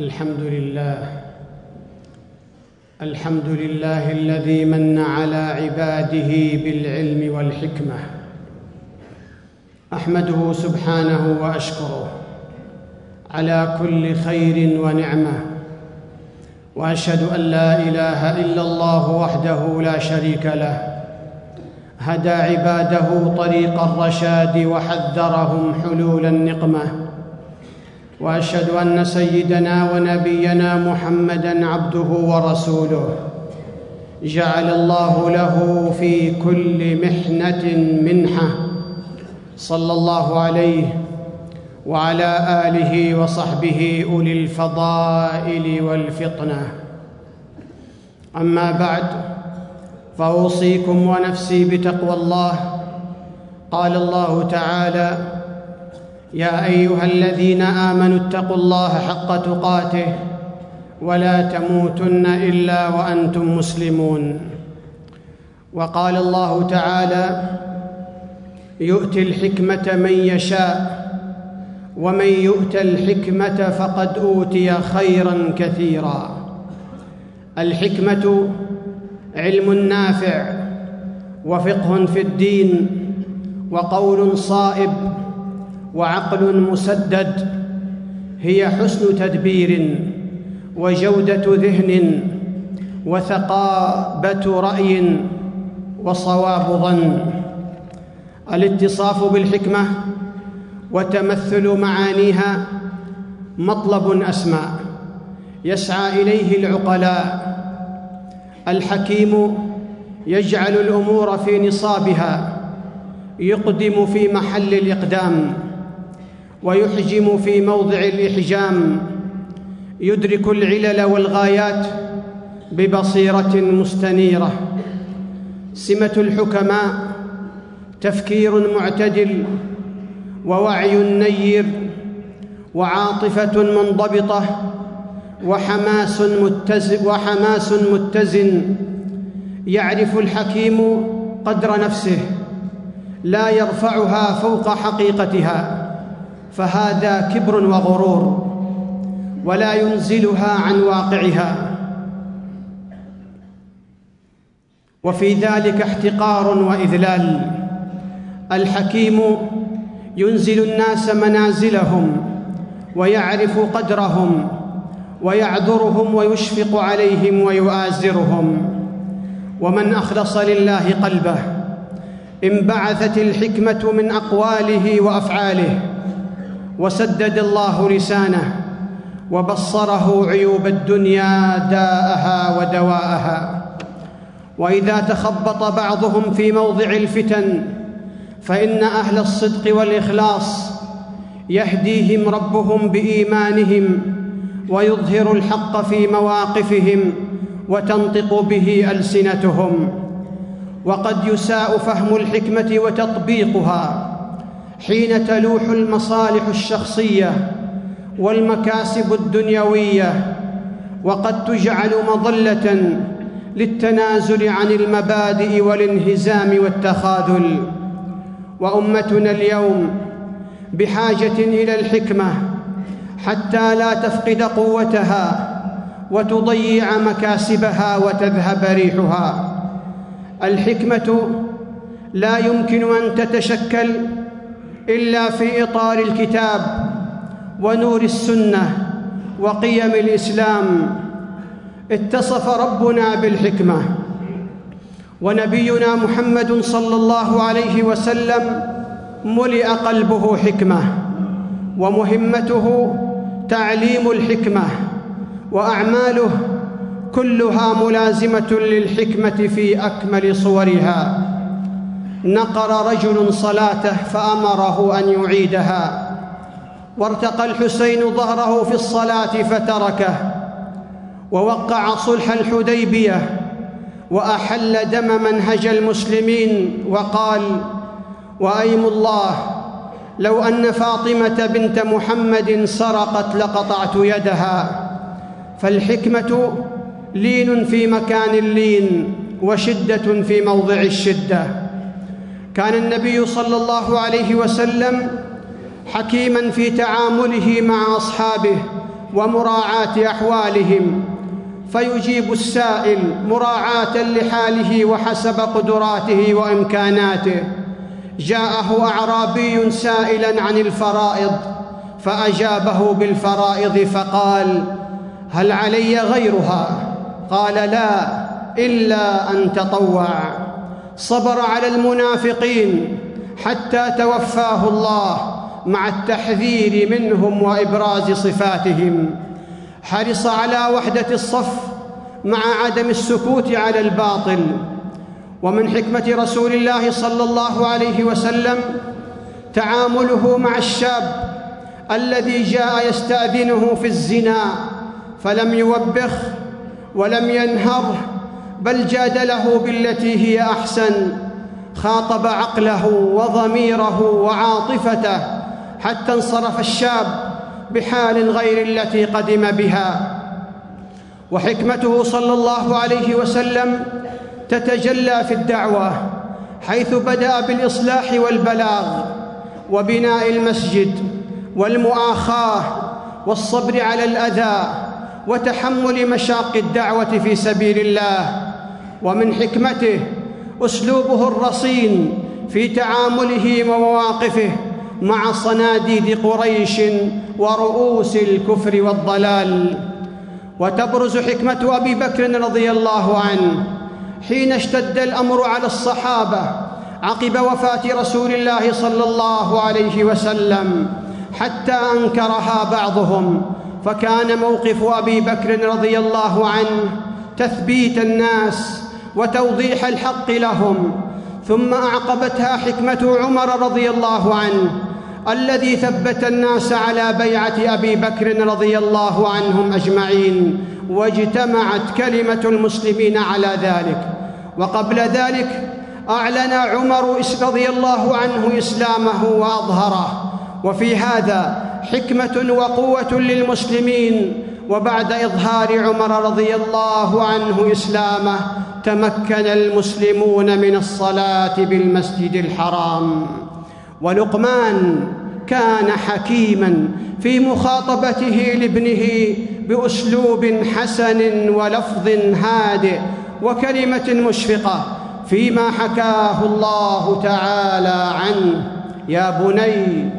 الحمد لله. الحمد لله الذي من على عباده بالعلم والحكمة. أحمده سبحانه وأشكره على كل خير ونعمة. وأشهد أن لا إله إلا الله وحده لا شريك له. هدى عباده طريق الرشاد وحذرهم حلول النقمة. وأشهد أن سيدنا ونبينا محمدا عبده ورسوله. جعل الله له في كل محنة منحة. صلى الله عليه وعلى آله وصحبه أولي الفضائل والفطنة. أما بعد فأوصيكم ونفسي بتقوى الله. قال الله تعالى يا أيها الذين آمنوا اتقوا الله حق تقاته ولا تموتن إلا وأنتم مسلمون. وقال الله تعالى يؤتي الحكمة من يشاء ومن يؤت الحكمة فقد أوتي خيرا كثيرا. الحكمة علم نافع وفقه في الدين وقول صائب وعقل مسدد هي حسن تدبير وجودة ذهن وثقابة رأي وصواب ظن. الاتصاف بالحكمة وتمثل معانيها مطلب اسمى يسعى إليه العقلاء. الحكيم يجعل الأمور في نصابها يقدم في محل الإقدام. ويحجم في موضع الإحجام. يدرك العلل والغايات ببصيرة مستنيرة. سمة الحكماء تفكير معتدل ووعي نير وعاطفة منضبطة وحماس متزن, وحماس متزن. يعرف الحكيم قدر نفسه لا يرفعها فوق حقيقتها. فهذا كبر وغرور ولا ينزلها عن واقعها. وفي ذلك احتقار وإذلال. الحكيم ينزل الناس منازلهم ويعرف قدرهم ويعذرهم ويشفق عليهم ويؤازرهم. ومن أخلص لله قلبه انبعثت الحكمة من أقواله وأفعاله وسدد الله لسانه وبصره عيوب الدنيا داءها ودواءها. وإذا تخبط بعضهم في موضع الفتن فإن أهل الصدق والإخلاص يهديهم ربهم بإيمانهم ويظهر الحق في مواقفهم وتنطق به ألسنتهم. وقد يساء فهم الحكمة وتطبيقها حين تلوح المصالح الشخصية والمكاسب الدنيوية وقد تجعل مظله للتنازل عن المبادئ والانهزام والتخاذل. وأمتنا اليوم بحاجة إلى الحكمة حتى لا تفقد قوتها وتضيع مكاسبها وتذهب ريحها. الحكمة لا يمكن أن تتشكل إلا في إطار الكتاب ونور السنة وقيم الإسلام. اتصف ربنا بالحكمة. ونبينا محمد صلى الله عليه وسلم ملئ قلبه حكمة ومهمته تعليم الحكمة وأعماله كلها ملازمة للحكمة في أكمل صورها. نقر رجل صلاته فأمره أن يعيدها. وارتقى الحسين ظهره في الصلاة فتركه. ووقع صلح الحديبية. وأحل دم منهج المسلمين. وقال وأيم الله لو أن فاطمة بنت محمد سرقت لقطعت يدها. فالحكمة لين في مكان اللين وشدة في موضع الشدة. كان النبي صلى الله عليه وسلم حكيما في تعامله مع أصحابه ومراعاة أحوالهم فيجيب السائل مراعاة لحاله وحسب قدراته وإمكاناته. جاءه أعرابي سائلا عن الفرائض فأجابه بالفرائض فقال هل علي غيرها؟ قال لا إلا أن تطوع. صبر على المنافقين حتى توفاه الله مع التحذير منهم وإبراز صفاتهم. حرص على وحدة الصف مع عدم السكوت على الباطل. ومن حكمة رسول الله صلى الله عليه وسلم تعامله مع الشاب الذي جاء يستأذنه في الزنا فلم يوبخ ولم ينهره بل جادله بالتي هي أحسن خاطب عقله وضميره وعاطفته حتى انصرف الشاب بحال غير التي قدم بها. وحكمته صلى الله عليه وسلم تتجلى في الدعوة حيث بدأ بالإصلاح والبلاغ وبناء المسجد والمؤاخاة والصبر على الأذى وتحمل مشاق الدعوة في سبيل الله. ومن حكمته أسلوبه الرصين في تعامله ومواقفه مع صناديد قريش ورؤوس الكفر والضلال. وتبرز حكمة أبي بكر رضي الله عنه حين اشتد الأمر على الصحابة عقب وفاة رسول الله صلى الله عليه وسلم حتى أنكرها بعضهم. فكان موقف أبي بكر رضي الله عنه تثبيت الناس وتوضيح الحق لهم. ثم أعقبتها حكمة عمر رضي الله عنه الذي ثبت الناس على بيعة أبي بكر رضي الله عنهم أجمعين واجتمعت كلمة المسلمين على ذلك. وقبل ذلك أعلن عمر رضي الله عنه إسلامه وأظهره. وفي هذا حكمة وقوة للمسلمين وبعد إظهار عمر رضي الله عنه إسلامه تمكن المسلمون من الصلاة بالمسجد الحرام. ولقمان كان حكيما في مخاطبته لابنه بأسلوب حسن ولفظ هادئ وكلمة مشفقة فيما حكاه الله تعالى عنه. يا بني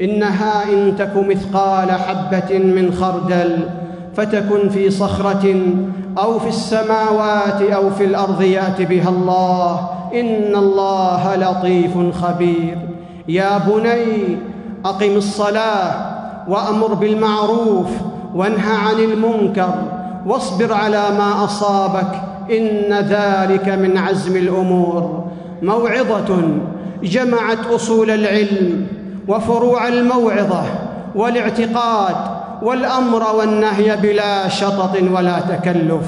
إنها إن تك مثقال حبة من خردل فتكن في صخرة أو في السماوات أو في الأرض يات بها الله. إن الله لطيف خبير. يا بني أقم الصلاة وأمر بالمعروف وانه عن المنكر واصبر على ما أصابك. إن ذلك من عزم الأمور. موعظة جمعت أصول العلم وفروع الموعظة والاعتقاد والأمر والنهي بلا شطط ولا تكلف.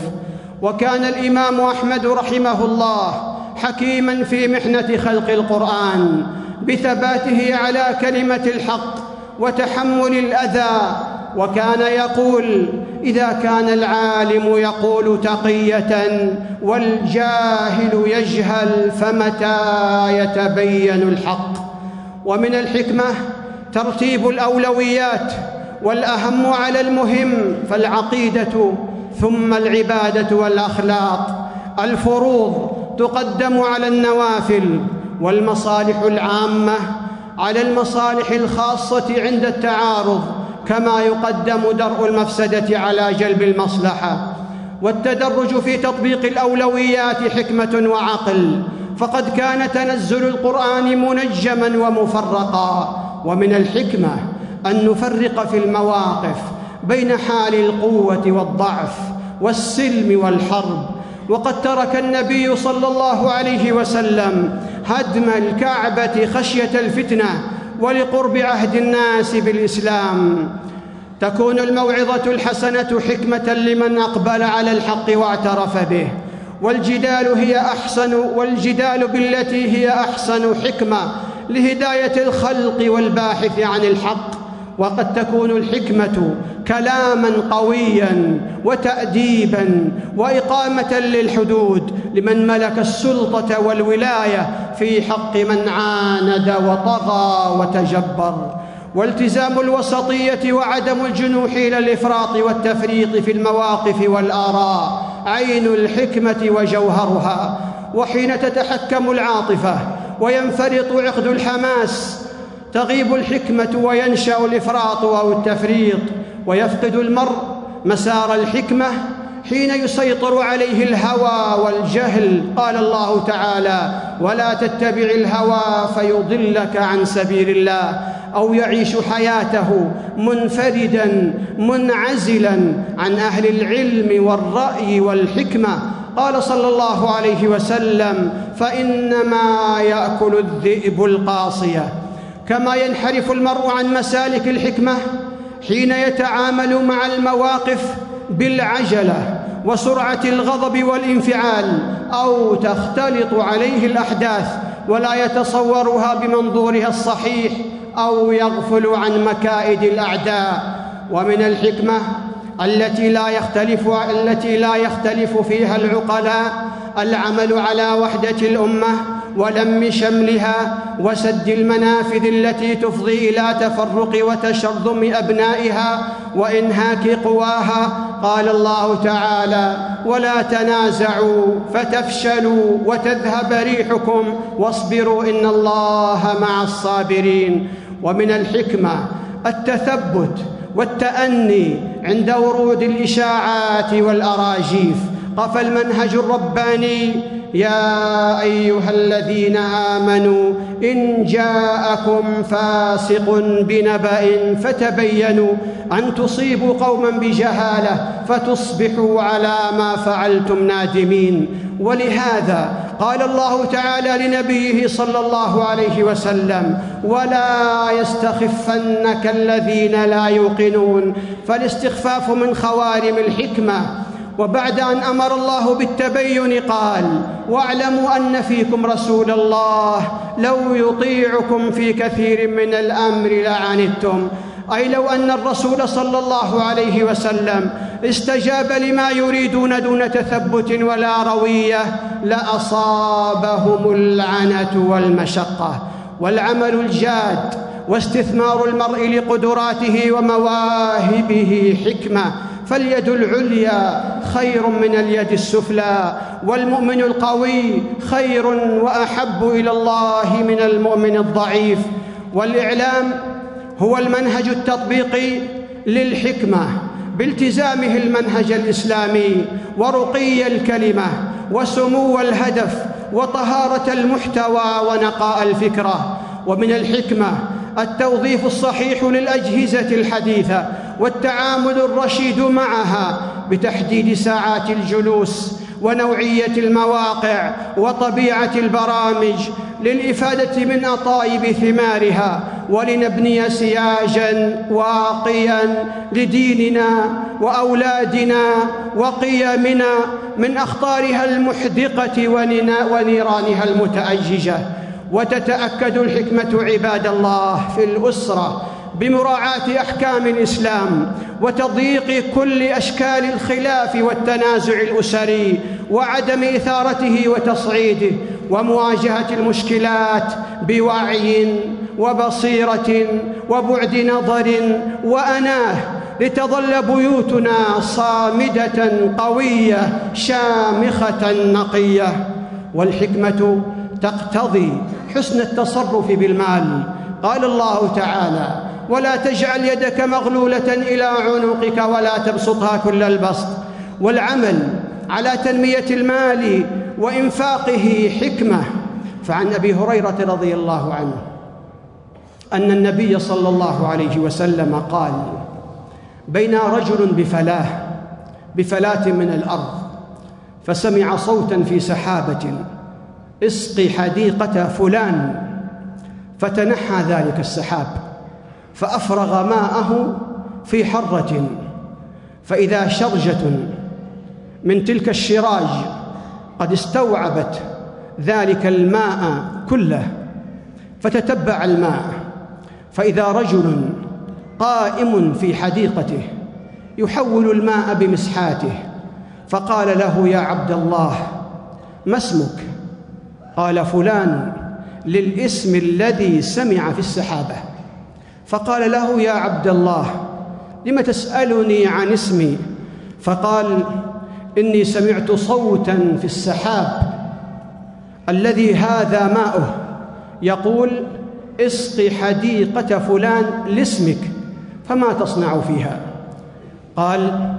وكان الإمام أحمد رحمه الله حكيما في محنة خلق القرآن بثباته على كلمة الحق وتحمل الأذى. وكان يقول إذا كان العالم يقول تقية والجاهل يجهل فمتى يتبين الحق؟ ومن الحكمة ترتيب الأولويات والأهم على المهم فالعقيدة ثم العبادة والأخلاق. الفروض تقدم على النوافل والمصالح العامة على المصالح الخاصة عند التعارض كما يقدم درء المفسدة على جلب المصلحة. والتدرج في تطبيق الأولويات حكمة وعقل فقد كان تنزل القرآن منجما ومفرقا ومن الحكمة أن نفرق في المواقف بين حال القوة والضعف والسلم والحرب. وقد ترك النبي صلى الله عليه وسلم هدم الكعبة خشية الفتنة ولقرب عهد الناس بالإسلام. تكون الموعظة الحسنة حكمة لمن أقبل على الحق واعترف به. والجدال هي أحسن والجدال بالتي هي أحسن حكمة لهداية الخلق والباحث عن الحق. وقد تكون الحكمة كلاما قويا وتأديبا وإقامة للحدود لمن ملك السلطة والولاية في حق من عاند وطغى وتجبر. والتزام الوسطية وعدم الجنوح إلى الإفراط والتفريط في المواقف والآراء عين الحكمة وجوهرها. وحين تتحكم العاطفة وينفرط عقد الحماس تغيب الحكمة وينشأ الإفراط أو التفريط ويفقد المرء مسار الحكمة حين يسيطر عليه الهوى والجهل. قال الله تعالى ولا تتبع الهوى فيضلك عن سبيل الله أو يعيش حياته منفردا منعزلا عن أهل العلم والرأي والحكمة. قال صلى الله عليه وسلم فإنما يأكل الذئب القاصية. كما ينحرف المرء عن مسالك الحكمة حين يتعامل مع المواقف بالعجلة وسرعة الغضب والانفعال أو تختلط عليه الأحداث ولا يتصورها بمنظورها الصحيح أو يغفل عن مكائد الأعداء. ومن الحكمة التي لا يختلف التي لا يختلف فيها العقلاء العمل على وحدة الأمة ولم شملها وسد المنافذ التي تفضي إلى تفرق وتشرذم أبنائها وانهاك قواها قال الله تعالى ولا تنازعوا فتفشلوا وتذهب ريحكم واصبروا إن الله مع الصابرين ومن الحكمة التثبت والتأني عند ورود الإشاعات والأراجيف قفى المنهج الرباني يا أيها الذين آمنوا إن جاءكم فاسق بنبأ فتبينوا أن تصيبوا قوما بجهالة فتصبحوا على ما فعلتم نادمين. ولهذا قال الله تعالى لنبيه صلى الله عليه وسلم ولا يستخفنك الذين لا يوقنون. فالاستخفاف من خوارم الحكمة. وبعد أن أمر الله بالتبين قال واعلموا أن فيكم رسول الله لو يطيعكم في كثير من الأمر لعنتم. أي لو أن الرسول صلى الله عليه وسلم استجاب لما يريدون دون تثبت ولا روية لأصابهم العنه والمشقة. والعمل الجاد واستثمار المرء لقدراته ومواهبه حكمة. فاليد العليا خير من اليد السفلى والمؤمن القوي خير وأحب إلى الله من المؤمن الضعيف. والإعلام هو المنهج التطبيقي للحكمة بالتزامه المنهج الإسلامي ورقي الكلمة وسمو الهدف وطهارة المحتوى ونقاء الفكرة. ومن الحكمة التوظيف الصحيح للأجهزة الحديثة والتعامل الرشيد معها بتحديد ساعات الجلوس ونوعية المواقع وطبيعة البرامج للإفادة من اطايب ثمارها ولنبني سياجا واقيا لديننا وأولادنا وقيمنا من أخطارها المحدقة ونيرانها المتأججة. وتتأكد الحكمة عباد الله في الأسرة بمراعاة أحكام الإسلام وتضييق كل أشكال الخلاف والتنازع الأسري وعدم إثارته وتصعيده ومواجهة المشكلات بوعي وبصيرة وبعد نظر وأناه لتظل بيوتنا صامدة قوية شامخة نقية والحكمة تقتضي حسن التصرف بالمال. قال الله تعالى ولا تجعل يدك مغلولة إلى عنقك ولا تبسطها كل البسط. والعمل على تنمية المال وإنفاقه حكمة. فعن أبي هريرة رضي الله عنه أن النبي صلى الله عليه وسلم قال بين رجل بفلاه بفلاة من الأرض فسمع صوتا في سحابة اسقي حديقة فلان. فتنحى ذلك السحاب. فأفرغ ماءه في حرة فإذا شرجة من تلك الشراج قد استوعبت ذلك الماء كله فتتبع الماء. فإذا رجل قائم في حديقته يحول الماء بمسحاته فقال له يا عبد الله ما اسمك؟ قال فلان للاسم الذي سمع في السحابة. فقال له يا عبد الله لم تسألني عن اسمي؟ فقال إني سمعت صوتا في السحاب الذي هذا ماؤه. يقول اسق حديقة فلان لاسمك فما تصنع فيها؟ قال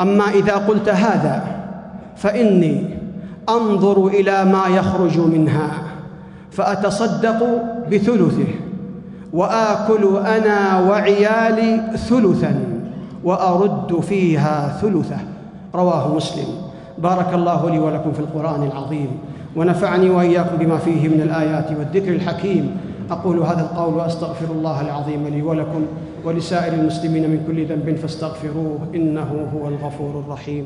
أما إذا قلت هذا فإني أنظر إلى ما يخرج منها فأتصدق بثلثه. وآكل أنا وعيالي ثلثا وأرد فيها ثلثة. رواه مسلم. بارك الله لي ولكم في القرآن العظيم. ونفعني وإياكم بما فيه من الآيات والذكر الحكيم. أقول هذا القول وأستغفر الله العظيم لي ولكم ولسائر المسلمين من كل ذنب فاستغفروه إنه هو الغفور الرحيم.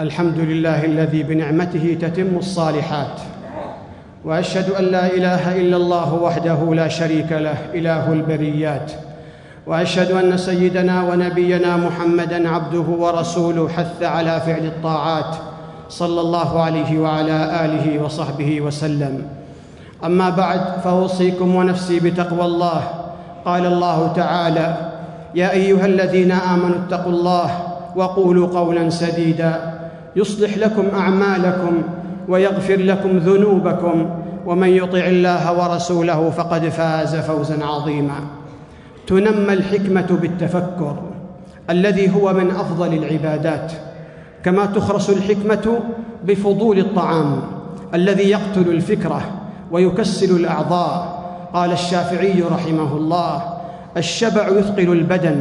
الحمد لله الذي بنعمته تتم الصالحات. وأشهد أن لا إله إلا الله وحده لا شريك له إله البريات. وأشهد أن سيدنا ونبينا محمدا عبده ورسوله حث على فعل الطاعات صلى الله عليه وعلى آله وصحبه وسلم. أما بعد فأوصيكم ونفسي بتقوى الله. قال الله تعالى يا أيها الذين آمنوا اتقوا الله وقولوا قولا سديدا. يصلح لكم أعمالكم ويغفر لكم ذنوبكم ومن يطع الله ورسوله فقد فاز فوزا عظيما. تنمى الحكمة بالتفكر الذي هو من أفضل العبادات كما تخرس الحكمة بفضول الطعام الذي يقتل الفكرة ويكسل الأعضاء. قال الشافعي رحمه الله الشبع يثقل البدن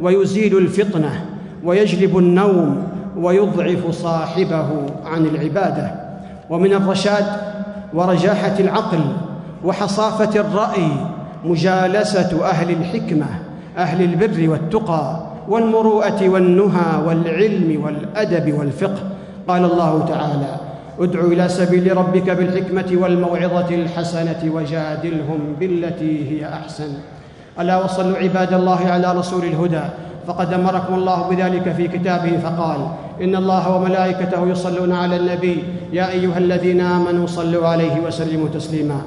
ويزيل الفطنة ويجلب النوم ويضعف صاحبه عن العبادة. ومن الرشاد ورجاحة العقل وحصافة الرأي مجالسة أهل الحكمة أهل البر والتقى والمروءة والنهى والعلم والأدب والفقه. قال الله تعالى ادع إلى سبيل ربك بالحكمة والموعظة الحسنة وجادلهم بالتي هي أحسن. ألا وصلوا عباد الله على رسول الهدى. فقد أمركم الله بذلك في كتابه فقال إن الله وملائكته يصلون على النبي يا أيها الذين آمنوا صلوا عليه وسلموا تسليما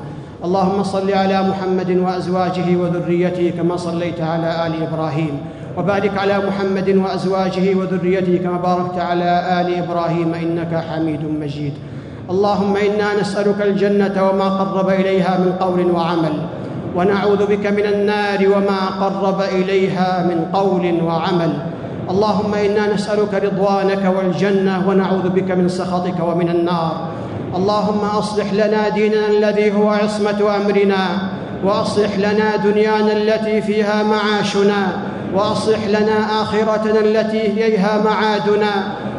اللهم صل على محمد وأزواجه وذريته كما صليت على آل إبراهيم وبارك على محمد وأزواجه وذريته كما باركت على آل إبراهيم إنك حميد مجيد اللهم إنا نسألك الجنة وما قرب إليها من قول وعمل ونعوذ بك من النار وما قرب إليها من قول وعمل. اللهم إنا نسألك رضوانك والجنة ونعوذ بك من سخطك ومن النار. اللهم أصلح لنا ديننا الذي هو عصمة أمرنا وأصلح لنا دنيانا التي فيها معاشنا وأصلح لنا آخرتنا التي اليها معادنا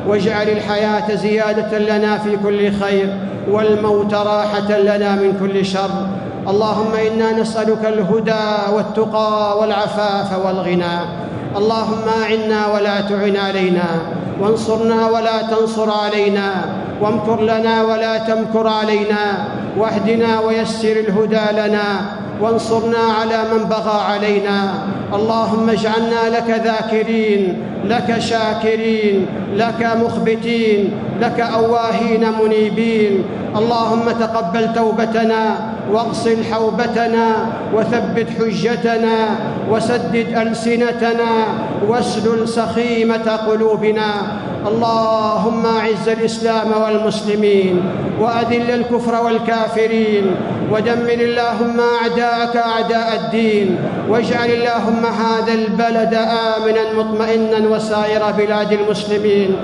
واجعل الحياة زيادة لنا في كل خير والموت راحة لنا من كل شر. اللهم إنا نسألك الهدى والتقى والعفاف والغنى اللهم أعنا ولا تعن علينا. وانصرنا ولا تنصر علينا. وامكر لنا ولا تمكر علينا. واهدنا ويسر الهدى لنا. وانصرنا على من بغى علينا. اللهم اجعلنا لك ذاكرين لك شاكرين لك مخبتين لك أواهين منيبين. اللهم تقبل توبتنا. واغسل حوبتنا وثبت حجتنا وسدد ألسنتنا واسلل سخيمة قلوبنا. اللهم أعز الإسلام والمسلمين وأذل الكفر والكافرين ودمر اللهم أعداءك أعداء الدين واجعل اللهم هذا البلد آمنا مطمئنا وسائر بلاد المسلمين.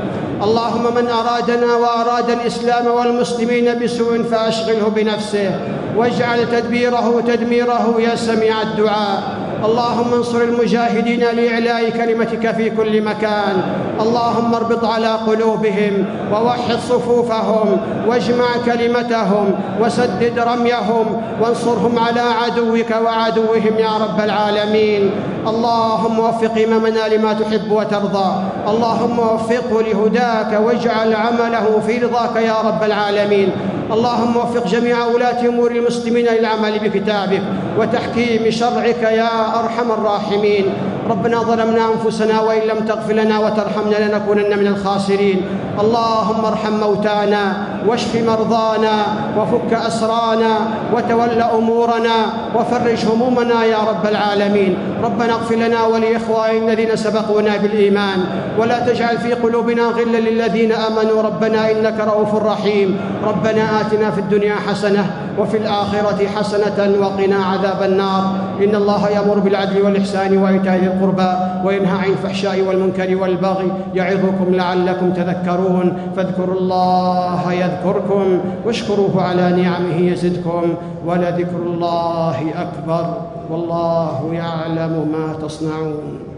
اللهم من أرادنا وأراد الإسلام والمسلمين بسوء فأشغله بنفسه واجعل تدبيره تدميره يا سميع الدعاء. اللهم انصر المجاهدين لإعلاء كلمتك في كل مكان. اللهم اربط على قلوبهم ووحد صفوفهم واجمع كلمتهم وسدد رميهم وانصرهم على عدوك وعدوهم يا رب العالمين. اللهم وفق إمامنا لما تحب وترضى. اللهم وفقه لهداك واجعل عمله في رضاك يا رب العالمين. اللهم وفق جميع ولاة أمور المسلمين للعمل بكتابك وتحكيم شرعك يا أرحم الراحمين. ربنا ظلمنا أنفسنا وإن لم تغفر لنا وترحمنا لنكونن من الخاسرين. اللهم ارحم موتانا واشف مرضانا وفك أسرانا وتول أمورنا وفرج همومنا يا رب العالمين. ربنا اغفر لنا ولإخواننا الذين سبقونا بالإيمان. ولا تجعل في قلوبنا غلا للذين آمنوا. ربنا إنك رؤوف رحيم. ربنا آتنا في الدنيا حسنة وفي الآخرة حسنة وقنا عذاب النار. إن الله يأمر بالعدل والإحسان وإيتاء ذي القربى وينهى عن الفحشاء والمنكر والبغي يعظكم لعلكم تذكرون. فاذكروا الله يذكركم واشكروه على نعمه يزدكم ولذكر الله أكبر. والله يعلم ما تصنعون.